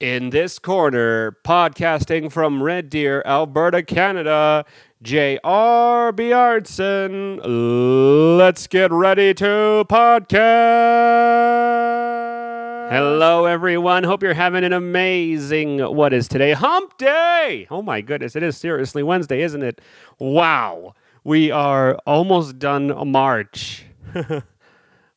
In this corner, podcasting from Red Deer, Alberta, Canada, J.R. Bjornson. Let's get ready to podcast. Hello, everyone. Hope you're having an amazing, what is today? Hump Day! Oh my goodness, it is seriously Wednesday, isn't it? Wow. We are almost done March.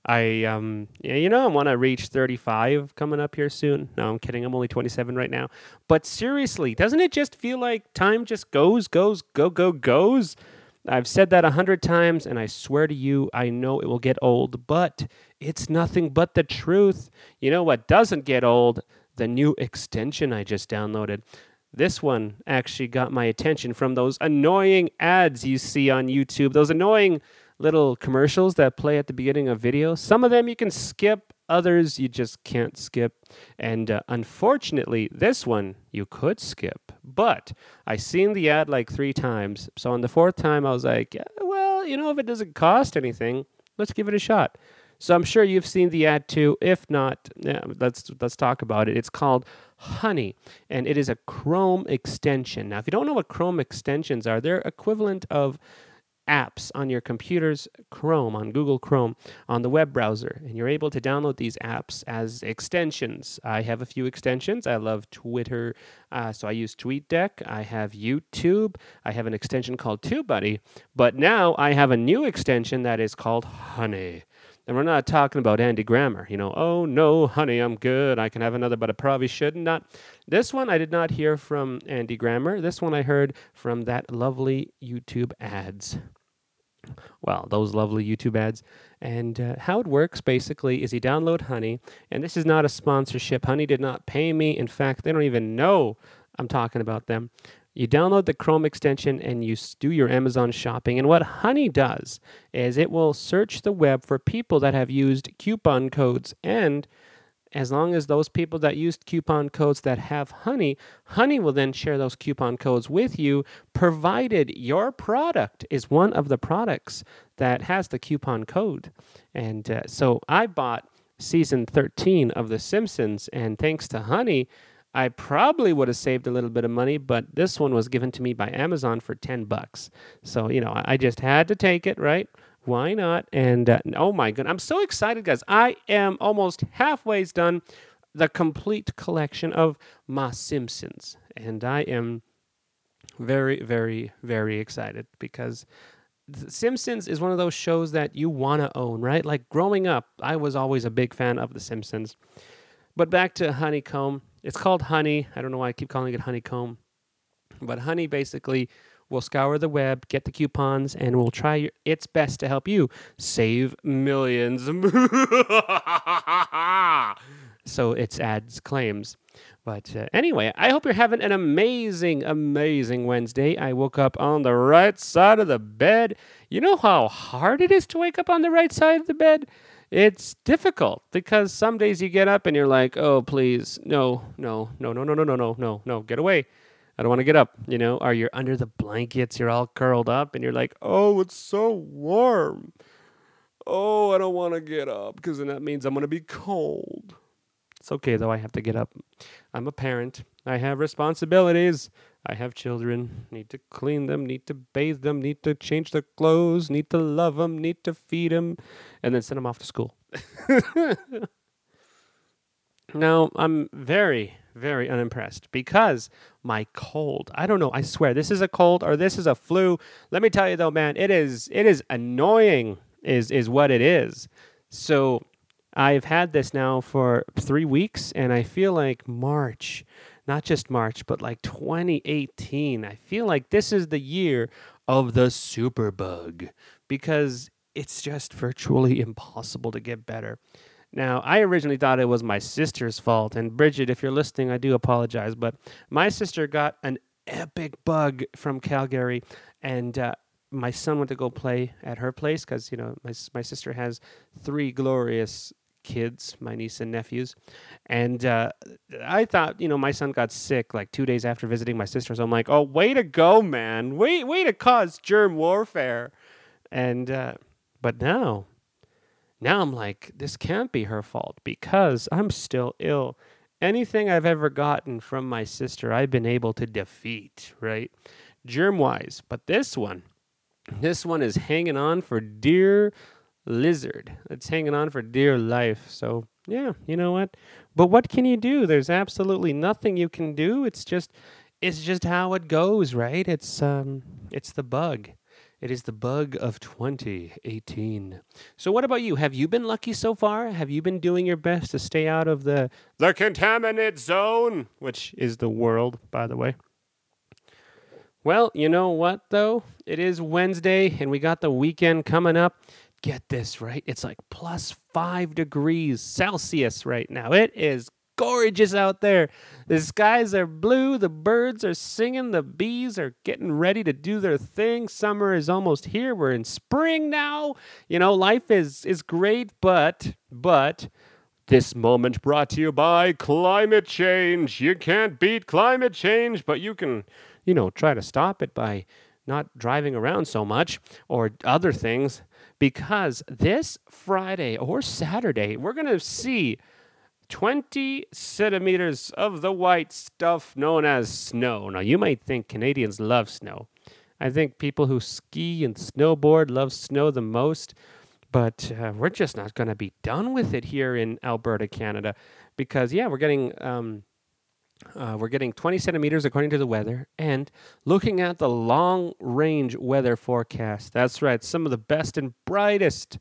I um you know I want to reach 35 coming up here soon. No, I'm kidding. I'm only 27 right now. But seriously, doesn't it just feel like time just goes goes go go goes? I've said that a hundred times, and I swear to you, I know it will get old, but it's nothing but the truth. You know what doesn't get old? The new extension I just downloaded. This one actually got my attention from those annoying ads you see on YouTube. Those annoying little commercials that play at the beginning of videos. Some of them you can skip, others you just can't skip. And uh, unfortunately, this one you could skip. But I seen the ad like three times. So on the fourth time, I was like, yeah, well, you know, if it doesn't cost anything, let's give it a shot. So I'm sure you've seen the ad too. If not, yeah, let's let's talk about it. It's called Honey, and it is a Chrome extension. Now, if you don't know what Chrome extensions are, they're equivalent of apps on your computer's Chrome, on Google Chrome, on the web browser. And you're able to download these apps as extensions. I have a few extensions. I love Twitter, uh, so I use TweetDeck. I have YouTube. I have an extension called TubeBuddy. But now I have a new extension that is called Honey. And we're not talking about Andy Grammer, you know, oh no, honey, I'm good. I can have another, but I probably should not. This one I did not hear from Andy Grammer. This one I heard from that lovely YouTube ads well, those lovely YouTube ads. And uh, how it works basically is you download Honey, and this is not a sponsorship. Honey did not pay me. In fact, they don't even know I'm talking about them. You download the Chrome extension and you do your Amazon shopping. And what Honey does is it will search the web for people that have used coupon codes and as long as those people that used coupon codes that have honey, honey will then share those coupon codes with you, provided your product is one of the products that has the coupon code. And uh, so I bought season 13 of The Simpsons, and thanks to honey, I probably would have saved a little bit of money, but this one was given to me by Amazon for 10 bucks. So, you know, I just had to take it, right? Why not? And uh, oh my god, I'm so excited, guys! I am almost halfway done the complete collection of My Simpsons, and I am very, very, very excited because the Simpsons is one of those shows that you want to own, right? Like growing up, I was always a big fan of The Simpsons. But back to Honeycomb. It's called Honey. I don't know why I keep calling it Honeycomb. But Honey basically We'll scour the web, get the coupons, and we'll try its best to help you save millions. so its ads claims. But uh, anyway, I hope you're having an amazing, amazing Wednesday. I woke up on the right side of the bed. You know how hard it is to wake up on the right side of the bed? It's difficult because some days you get up and you're like, oh, please, no, no, no, no, no, no, no, no, no, no, get away. I don't want to get up, you know, or you're under the blankets, you're all curled up, and you're like, oh, it's so warm. Oh, I don't want to get up because then that means I'm going to be cold. It's okay, though, I have to get up. I'm a parent, I have responsibilities. I have children, need to clean them, need to bathe them, need to change their clothes, need to love them, need to feed them, and then send them off to school. now, I'm very, very unimpressed because my cold. I don't know. I swear this is a cold or this is a flu. Let me tell you though, man, it is it is annoying. Is is what it is. So I've had this now for three weeks, and I feel like March, not just March, but like 2018. I feel like this is the year of the superbug because it's just virtually impossible to get better. Now, I originally thought it was my sister's fault. And Bridget, if you're listening, I do apologize. But my sister got an epic bug from Calgary. And uh, my son went to go play at her place because, you know, my, my sister has three glorious kids, my niece and nephews. And uh, I thought, you know, my son got sick like two days after visiting my sister. So I'm like, oh, way to go, man. Way, way to cause germ warfare. And, uh, but now now I'm like, this can't be her fault because I'm still ill. anything I've ever gotten from my sister, I've been able to defeat, right? Germ wise. But this one, this one is hanging on for dear lizard. It's hanging on for dear life. So, yeah, you know what? But what can you do? There's absolutely nothing you can do. It's just it's just how it goes, right? It's um it's the bug. It is the bug of 2018. So what about you? Have you been lucky so far? Have you been doing your best to stay out of the the contaminant zone, which is the world, by the way? Well, you know what though? It is Wednesday and we got the weekend coming up. Get this, right? It's like plus 5 degrees Celsius right now. It is gorgeous out there. The skies are blue, the birds are singing, the bees are getting ready to do their thing. Summer is almost here. We're in spring now. You know, life is is great, but but this moment brought to you by climate change. You can't beat climate change, but you can, you know, try to stop it by not driving around so much or other things because this Friday or Saturday, we're going to see 20 centimeters of the white stuff known as snow. Now, you might think Canadians love snow. I think people who ski and snowboard love snow the most, but uh, we're just not going to be done with it here in Alberta, Canada, because yeah, we're getting um, uh, we're getting 20 centimeters according to the weather, and looking at the long range weather forecast. That's right, some of the best and brightest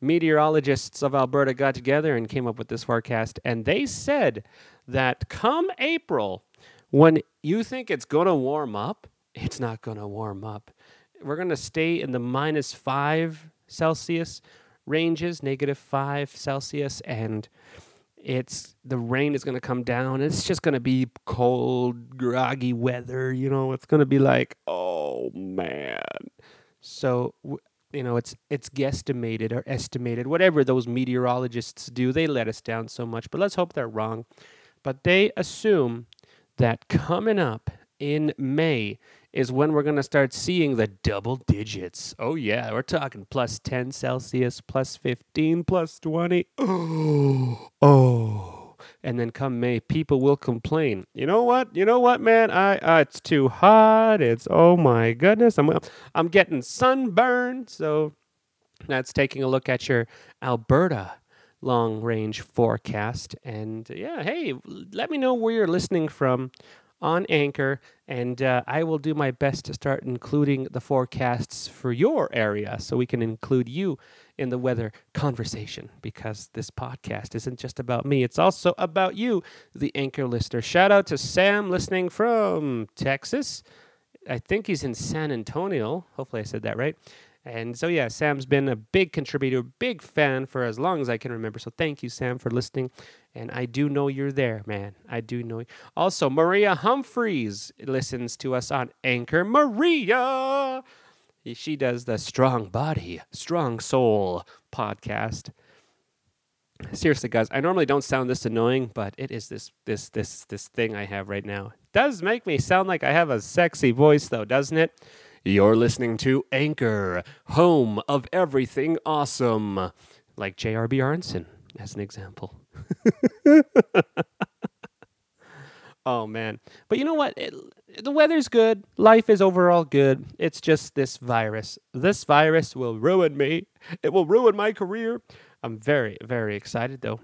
meteorologists of Alberta got together and came up with this forecast, and they said that come April, when you think it's going to warm up, it's not going to warm up. We're going to stay in the minus five Celsius ranges, negative five Celsius, and it's the rain is going to come down. It's just going to be cold, groggy weather. You know, it's going to be like, oh man. So you know it's it's guesstimated or estimated whatever those meteorologists do they let us down so much but let's hope they're wrong but they assume that coming up in May is when we're going to start seeing the double digits. Oh, yeah, we're talking plus 10 Celsius, plus 15, plus 20. Oh, oh and then come May, people will complain. You know what? You know what, man? I uh, it's too hot. It's oh my goodness. I'm I'm getting sunburned. So that's taking a look at your Alberta long range forecast. And yeah, hey, let me know where you're listening from on Anchor, and uh, I will do my best to start including the forecasts for your area so we can include you in the weather conversation because this podcast isn't just about me, it's also about you, the Anchor listener. Shout out to Sam listening from Texas. I think he's in San Antonio. Hopefully, I said that right. And so, yeah, Sam's been a big contributor, big fan for as long as I can remember. So, thank you, Sam, for listening. And I do know you're there, man. I do know. You. Also, Maria Humphreys listens to us on Anchor. Maria! She does the Strong Body, Strong Soul podcast. Seriously, guys, I normally don't sound this annoying, but it is this this this this thing I have right now. It does make me sound like I have a sexy voice, though, doesn't it? You're listening to Anchor, home of everything awesome, like J.R. Bjornson, as an example. oh, man. But you know what? It, the weather's good. Life is overall good. It's just this virus. This virus will ruin me. It will ruin my career. I'm very, very excited, though.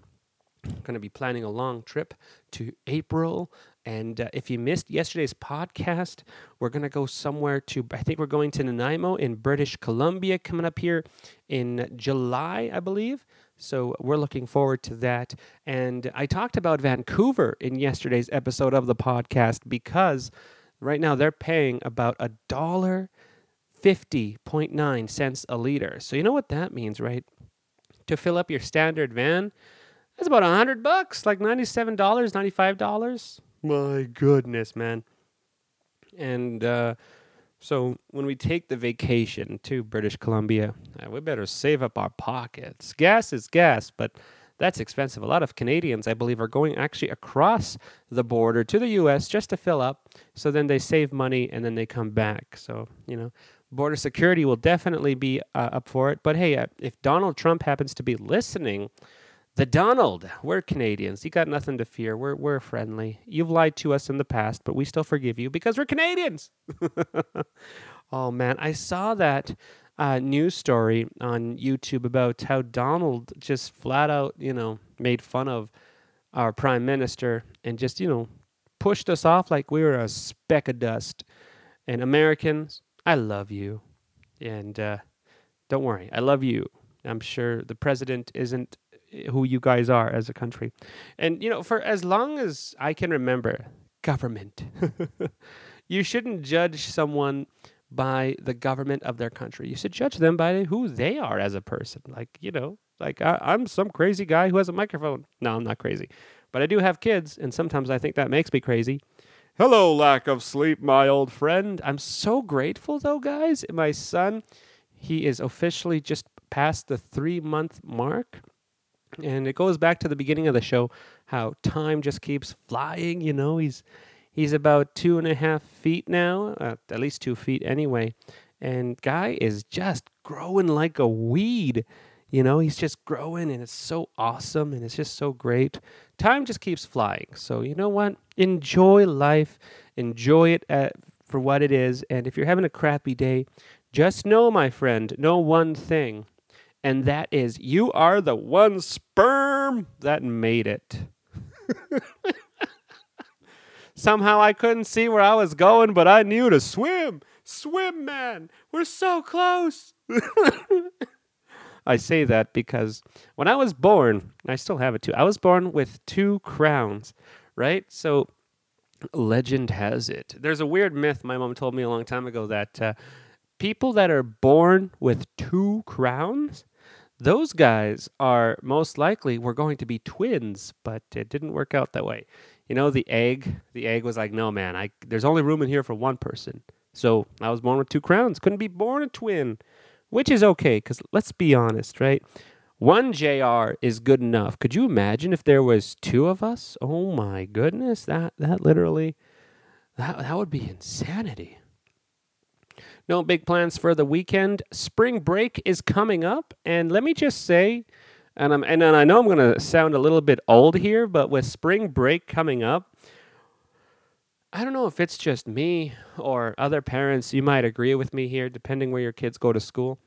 I'm going to be planning a long trip to April. And uh, if you missed yesterday's podcast, we're going to go somewhere to, I think we're going to Nanaimo in British Columbia coming up here in July, I believe. So we're looking forward to that. And I talked about Vancouver in yesterday's episode of the podcast because right now they're paying about a dollar fifty point nine cents a liter. So you know what that means, right? To fill up your standard van, that's about a hundred bucks, like ninety-seven dollars, ninety-five dollars. My goodness, man. And uh, so when we take the vacation to British Columbia, uh, we better save up our pockets. Gas is gas, but that's expensive. A lot of Canadians, I believe, are going actually across the border to the U.S. just to fill up. So then they save money and then they come back. So, you know, border security will definitely be uh, up for it. But hey, uh, if Donald Trump happens to be listening, The Donald. We're Canadians. You got nothing to fear. We're we're friendly. You've lied to us in the past, but we still forgive you because we're Canadians. oh man, I saw that uh, news story on YouTube about how Donald just flat out, you know, made fun of our prime minister and just, you know, pushed us off like we were a speck of dust. And Americans, I love you. And uh, don't worry, I love you. I'm sure the president isn't who you guys are as a country. And, you know, for as long as I can remember, government, you shouldn't judge someone by the government of their country. You should judge them by who they are as a person. Like, you know, like I, I'm some crazy guy who has a microphone. No, I'm not crazy. But I do have kids, and sometimes I think that makes me crazy. Hello, lack of sleep, my old friend. I'm so grateful, though, guys. My son, he is officially just past the three month mark. And it goes back to the beginning of the show how time just keeps flying. You know, he's he's about two and a half feet now, uh, at least two feet anyway. And guy is just growing like a weed. You know, he's just growing and it's so awesome and it's just so great. Time just keeps flying. So, you know what? Enjoy life, enjoy it at, for what it is. And if you're having a crappy day, just know, my friend, know one thing and that is you are the one sperm that made it. Somehow I couldn't see where I was going, but I knew to swim. Swim, man. We're so close. I say that because when I was born, I still have it too. I was born with two crowns, right? So legend has it. There's a weird myth my mom told me a long time ago that uh, people that are born with two crowns those guys are most likely were going to be twins, but it didn't work out that way. You know, the egg, the egg was like, no, man, I there's only room in here for one person. So I was born with two crowns. Couldn't be born a twin, which is okay, because let's be honest, right? One JR is good enough. Could you imagine if there was two of us? Oh my goodness, that that literally that that would be insanity. No big plans for the weekend. Spring break is coming up, and let me just say, and I'm and I know I'm to sound a little bit old here, but with spring break coming up, I don't know if it's just me or other parents. You might agree with me here, depending where your kids go to school.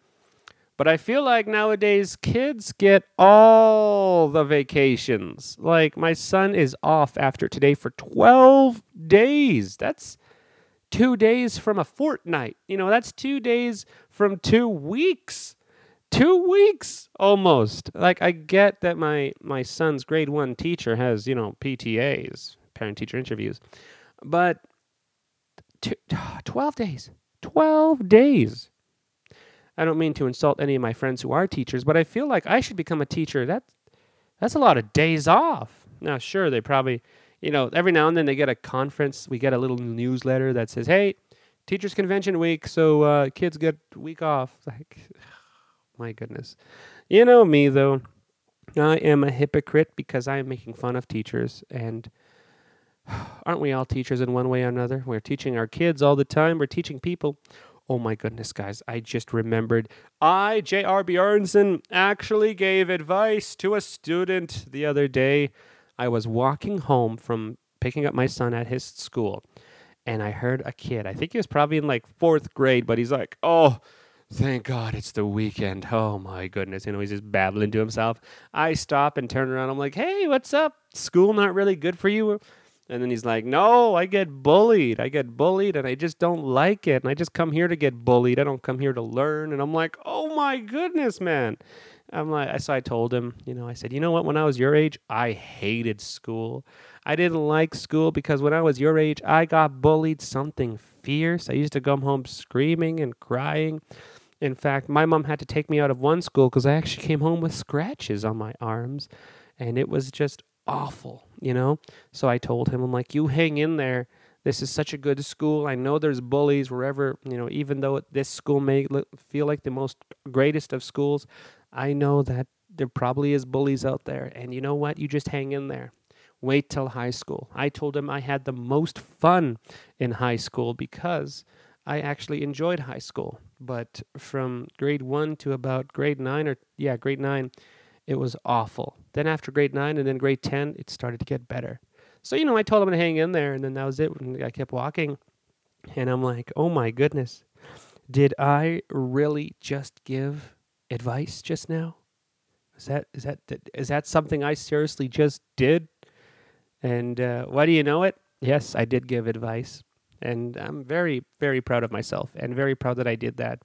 But I feel like nowadays kids get all the vacations. Like my son is off after today for 12 days. That's two days from a fortnight. You know, that's two days from two weeks. Two weeks almost. Like I get that my my son's grade one teacher has you know PTAs, parent teacher interviews, but 12 days. 12 days. I don't mean to insult any of my friends who are teachers, but I feel like I should become a teacher. That that's a lot of days off. Now, sure, they probably you know, every now and then they get a conference. We get a little newsletter that says, "Hey, Teachers Convention Week, so uh, kids get week off." Like, my goodness, you know me though. I am a hypocrite because I am making fun of teachers, and aren't we all teachers in one way or another? We're teaching our kids all the time. We're teaching people. Oh my goodness, guys! I just remembered. I, J.R. Bjornson, actually gave advice to a student the other day I was walking home from picking up my son at his school, and I heard a kid. I think he was probably in like fourth grade, but he's like, "Oh, thank God it's the weekend." Oh my goodness, you know, he's just babbling to himself. I stop and turn around. I'm like, "Hey, what's up? School not really good for you?" And then he's like, "No, I get bullied. I get bullied, and I just don't like it. And I just come here to get bullied. I don't come here to learn." And I'm like, "Oh my goodness, man!" I'm like, so I told him, you know, I said, you know what? When I was your age, I hated school. I didn't like school because when I was your age, I got bullied something fierce. I used to come home screaming and crying. In fact, my mom had to take me out of one school because I actually came home with scratches on my arms, and it was just awful, you know. So I told him, I'm like, you hang in there. This is such a good school. I know there's bullies wherever, you know, even though this school may feel like the most greatest of schools, I know that there probably is bullies out there. And you know what? You just hang in there. Wait till high school. I told him I had the most fun in high school because I actually enjoyed high school. But from grade one to about grade nine, or yeah, grade nine, It was awful. Then after grade nine and then grade 10, it started to get better. So, you know, I told him to hang in there, and then that was it. I kept walking. And I'm like, oh my goodness, did I really just give advice just now? Is that is that is that something I seriously just did? And uh, why do you know it? Yes, I did give advice, and I'm very very proud of myself and very proud that I did that.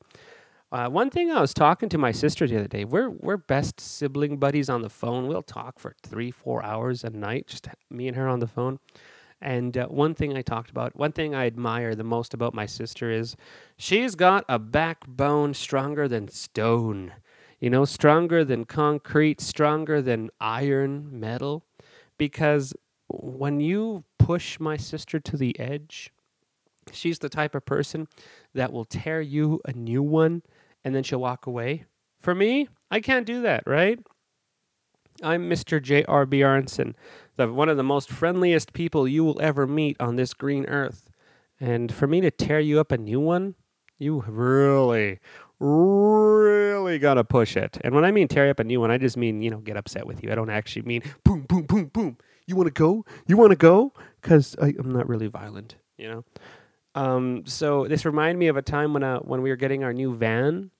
Uh, one thing I was talking to my sister the other day. We're we're best sibling buddies on the phone. We'll talk for three four hours a night, just me and her on the phone. And uh, one thing I talked about, one thing I admire the most about my sister is she's got a backbone stronger than stone, you know, stronger than concrete, stronger than iron, metal. Because when you push my sister to the edge, she's the type of person that will tear you a new one and then she'll walk away. For me, I can't do that, right? I'm Mr. J.R. Bjornson, the one of the most friendliest people you will ever meet on this green earth. And for me to tear you up a new one, you really, really gotta push it. And when I mean tear up a new one, I just mean, you know, get upset with you. I don't actually mean boom, boom, boom, boom. You wanna go? You wanna go? Because I'm not really violent, you know? Um, so this reminded me of a time when, uh, when we were getting our new van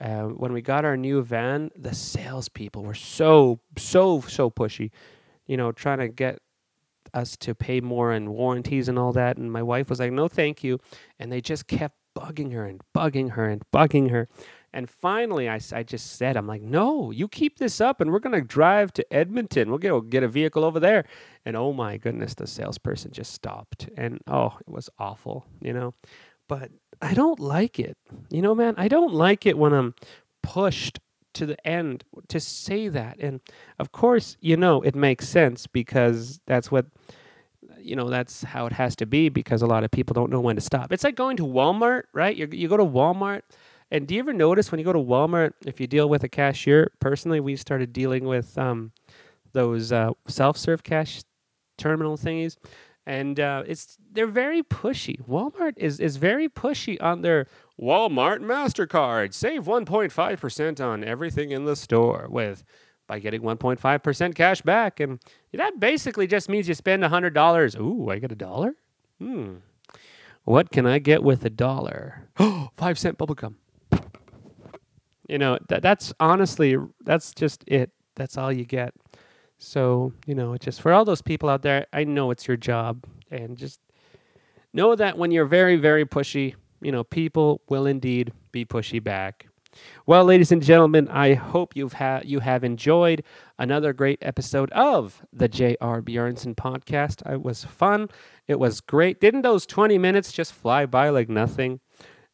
uh, when we got our new van, the salespeople were so, so, so pushy, you know, trying to get us to pay more in warranties and all that. And my wife was like, no, thank you. And they just kept bugging her and bugging her and bugging her. And finally, I, I just said, I'm like, no, you keep this up and we're going to drive to Edmonton. We'll we'll get a vehicle over there. And oh my goodness, the salesperson just stopped. And oh, it was awful, you know. But I don't like it. You know, man, I don't like it when I'm pushed to the end to say that. And of course, you know, it makes sense because that's what you know, that's how it has to be because a lot of people don't know when to stop. It's like going to Walmart, right? You you go to Walmart and do you ever notice when you go to Walmart if you deal with a cashier, personally we started dealing with um, those uh, self-serve cash terminal thingies and uh, it's they're very pushy. Walmart is is very pushy on their Walmart Mastercard. Save 1.5 percent on everything in the store with by getting 1.5 percent cash back, and that basically just means you spend hundred dollars. Ooh, I get a dollar. Hmm. What can I get with a dollar? Oh, five cent bubblegum. You know that that's honestly that's just it. That's all you get. So, you know, just for all those people out there, I know it's your job. And just know that when you're very, very pushy, you know, people will indeed be pushy back. Well, ladies and gentlemen, I hope you've ha- you have enjoyed another great episode of the J.R. Bjornson podcast. It was fun. It was great. Didn't those 20 minutes just fly by like nothing?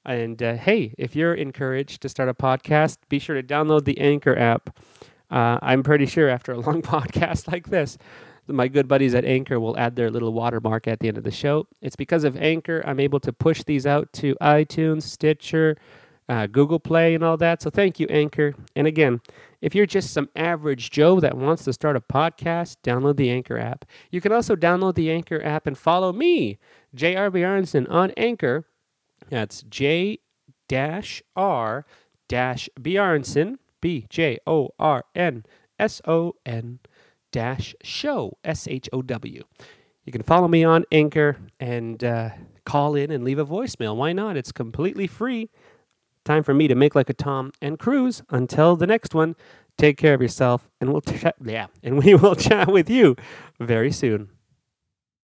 And uh, hey, if you're encouraged to start a podcast, be sure to download the Anchor app. Uh, I'm pretty sure after a long podcast like this, my good buddies at Anchor will add their little watermark at the end of the show. It's because of Anchor I'm able to push these out to iTunes, Stitcher, uh, Google Play, and all that. So thank you, Anchor. And again, if you're just some average Joe that wants to start a podcast, download the Anchor app. You can also download the Anchor app and follow me, J.R. Bjornson, on Anchor. That's J R Bjornson B J O R N S O N dash show S H O W. You can follow me on Anchor and uh, call in and leave a voicemail. Why not? It's completely free. Time for me to make like a Tom and cruise. Until the next one, take care of yourself, and we'll chat. Yeah, and we will chat with you very soon.